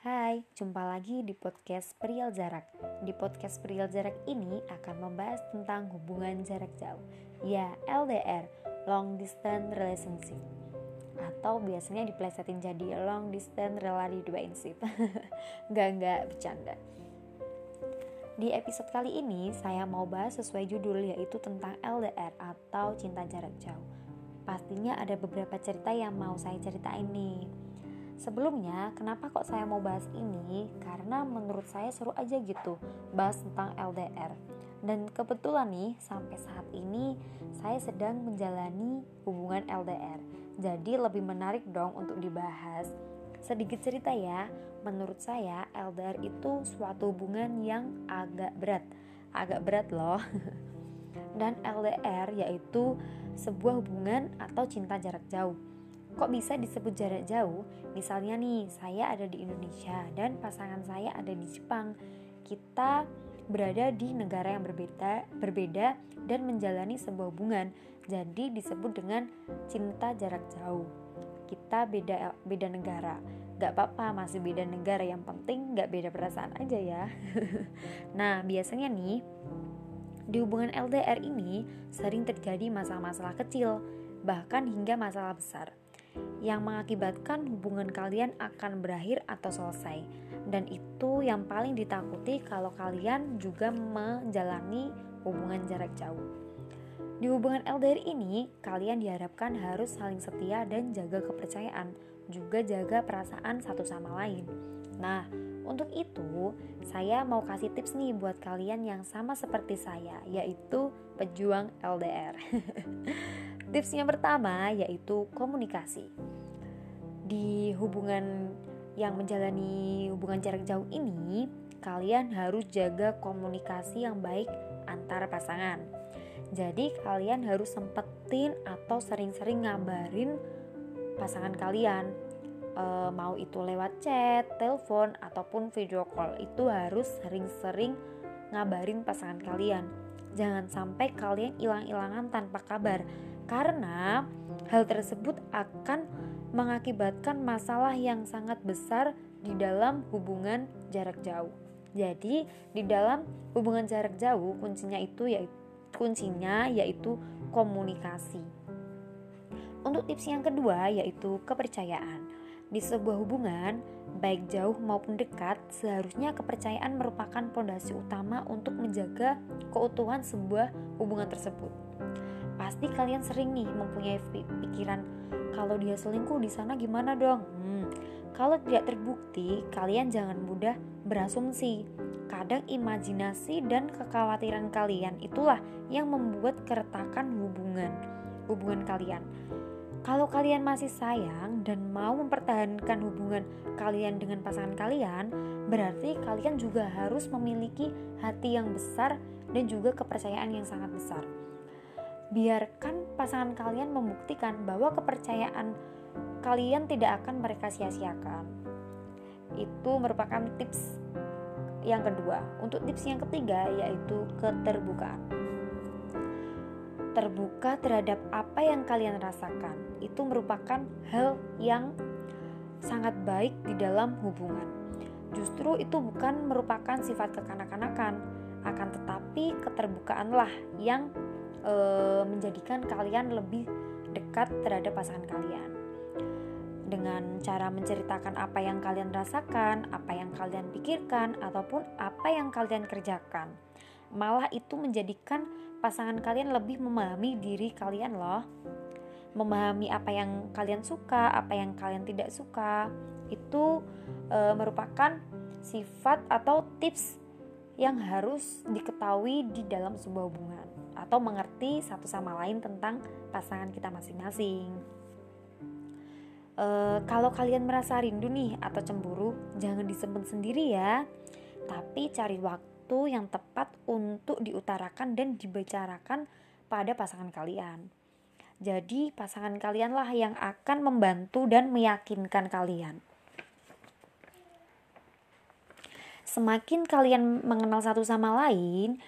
Hai, jumpa lagi di podcast Perial Jarak. Di podcast Perial Jarak ini akan membahas tentang hubungan jarak jauh. Ya, LDR, Long Distance Relationship. Atau biasanya diplesetin jadi Long Distance Relationship. Gak, gak, bercanda. Di episode kali ini saya mau bahas sesuai judul yaitu tentang LDR atau cinta jarak jauh. Pastinya ada beberapa cerita yang mau saya ceritain nih Sebelumnya, kenapa kok saya mau bahas ini? Karena menurut saya seru aja gitu bahas tentang LDR. Dan kebetulan nih, sampai saat ini saya sedang menjalani hubungan LDR. Jadi lebih menarik dong untuk dibahas. Sedikit cerita ya, menurut saya LDR itu suatu hubungan yang agak berat. Agak berat loh. Dan LDR yaitu sebuah hubungan atau cinta jarak jauh Kok bisa disebut jarak jauh? Misalnya nih, saya ada di Indonesia dan pasangan saya ada di Jepang. Kita berada di negara yang berbeda, berbeda dan menjalani sebuah hubungan. Jadi disebut dengan cinta jarak jauh. Kita beda beda negara. Gak apa-apa masih beda negara yang penting gak beda perasaan aja ya. nah biasanya nih di hubungan LDR ini sering terjadi masalah-masalah kecil bahkan hingga masalah besar yang mengakibatkan hubungan kalian akan berakhir atau selesai. Dan itu yang paling ditakuti kalau kalian juga menjalani hubungan jarak jauh. Di hubungan LDR ini, kalian diharapkan harus saling setia dan jaga kepercayaan, juga jaga perasaan satu sama lain. Nah, untuk itu, saya mau kasih tips nih buat kalian yang sama seperti saya, yaitu pejuang LDR. Tips yang pertama yaitu komunikasi. Di hubungan yang menjalani hubungan jarak jauh ini, kalian harus jaga komunikasi yang baik antara pasangan. Jadi kalian harus sempetin atau sering-sering ngabarin pasangan kalian e, mau itu lewat chat, telepon ataupun video call itu harus sering-sering ngabarin pasangan kalian. Jangan sampai kalian hilang-hilangan tanpa kabar karena hal tersebut akan mengakibatkan masalah yang sangat besar di dalam hubungan jarak jauh. Jadi, di dalam hubungan jarak jauh kuncinya itu yaitu kuncinya yaitu komunikasi. Untuk tips yang kedua yaitu kepercayaan. Di sebuah hubungan, baik jauh maupun dekat, seharusnya kepercayaan merupakan pondasi utama untuk menjaga keutuhan sebuah hubungan tersebut pasti kalian sering nih mempunyai pikiran kalau dia selingkuh di sana gimana dong? Hmm, kalau tidak terbukti, kalian jangan mudah berasumsi. Kadang imajinasi dan kekhawatiran kalian itulah yang membuat keretakan hubungan hubungan kalian. Kalau kalian masih sayang dan mau mempertahankan hubungan kalian dengan pasangan kalian, berarti kalian juga harus memiliki hati yang besar dan juga kepercayaan yang sangat besar biarkan pasangan kalian membuktikan bahwa kepercayaan kalian tidak akan mereka sia-siakan. Itu merupakan tips yang kedua. Untuk tips yang ketiga yaitu keterbukaan. Terbuka terhadap apa yang kalian rasakan itu merupakan hal yang sangat baik di dalam hubungan. Justru itu bukan merupakan sifat kekanak-kanakan, akan tetapi keterbukaanlah yang e, menjadikan kalian lebih dekat terhadap pasangan kalian dengan cara menceritakan apa yang kalian rasakan, apa yang kalian pikirkan, ataupun apa yang kalian kerjakan. Malah itu menjadikan pasangan kalian lebih memahami diri kalian loh. Memahami apa yang kalian suka, apa yang kalian tidak suka. Itu e, merupakan sifat atau tips yang harus diketahui di dalam sebuah hubungan atau mengerti satu sama lain tentang pasangan kita masing-masing. E, kalau kalian merasa rindu nih atau cemburu, jangan disimpan sendiri ya, tapi cari waktu yang tepat untuk diutarakan dan dibicarakan pada pasangan kalian. Jadi, pasangan kalianlah yang akan membantu dan meyakinkan kalian. semakin kalian mengenal satu sama lain,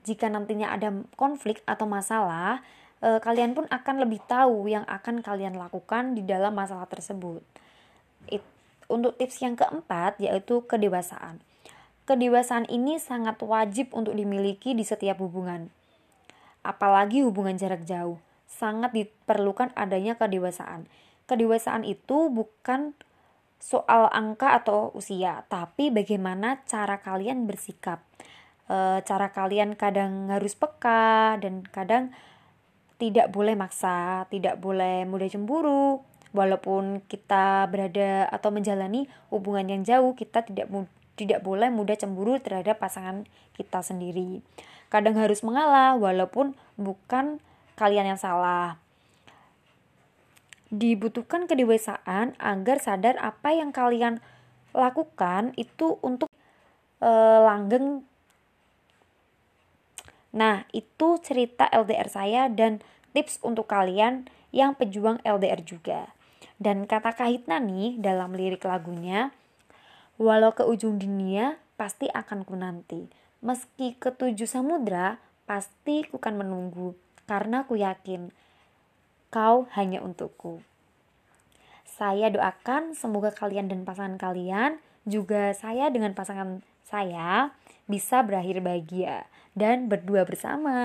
jika nantinya ada konflik atau masalah, e, kalian pun akan lebih tahu yang akan kalian lakukan di dalam masalah tersebut. Untuk tips yang keempat yaitu kedewasaan. Kedewasaan ini sangat wajib untuk dimiliki di setiap hubungan. Apalagi hubungan jarak jauh, sangat diperlukan adanya kedewasaan. Kedewasaan itu bukan soal angka atau usia, tapi bagaimana cara kalian bersikap. E, cara kalian kadang harus peka dan kadang tidak boleh maksa, tidak boleh mudah cemburu. Walaupun kita berada atau menjalani hubungan yang jauh, kita tidak tidak boleh mudah cemburu terhadap pasangan kita sendiri. Kadang harus mengalah walaupun bukan kalian yang salah. Dibutuhkan kedewasaan agar sadar apa yang kalian lakukan itu untuk e, langgeng. Nah, itu cerita LDR saya dan tips untuk kalian yang pejuang LDR juga. Dan kata Kahitna nih dalam lirik lagunya, Walau ke ujung dunia, pasti akan ku nanti. Meski ketujuh samudra, pasti ku kan menunggu. Karena ku yakin, kau hanya untukku. Saya doakan semoga kalian dan pasangan kalian, juga saya dengan pasangan saya, bisa berakhir bahagia dan berdua bersama.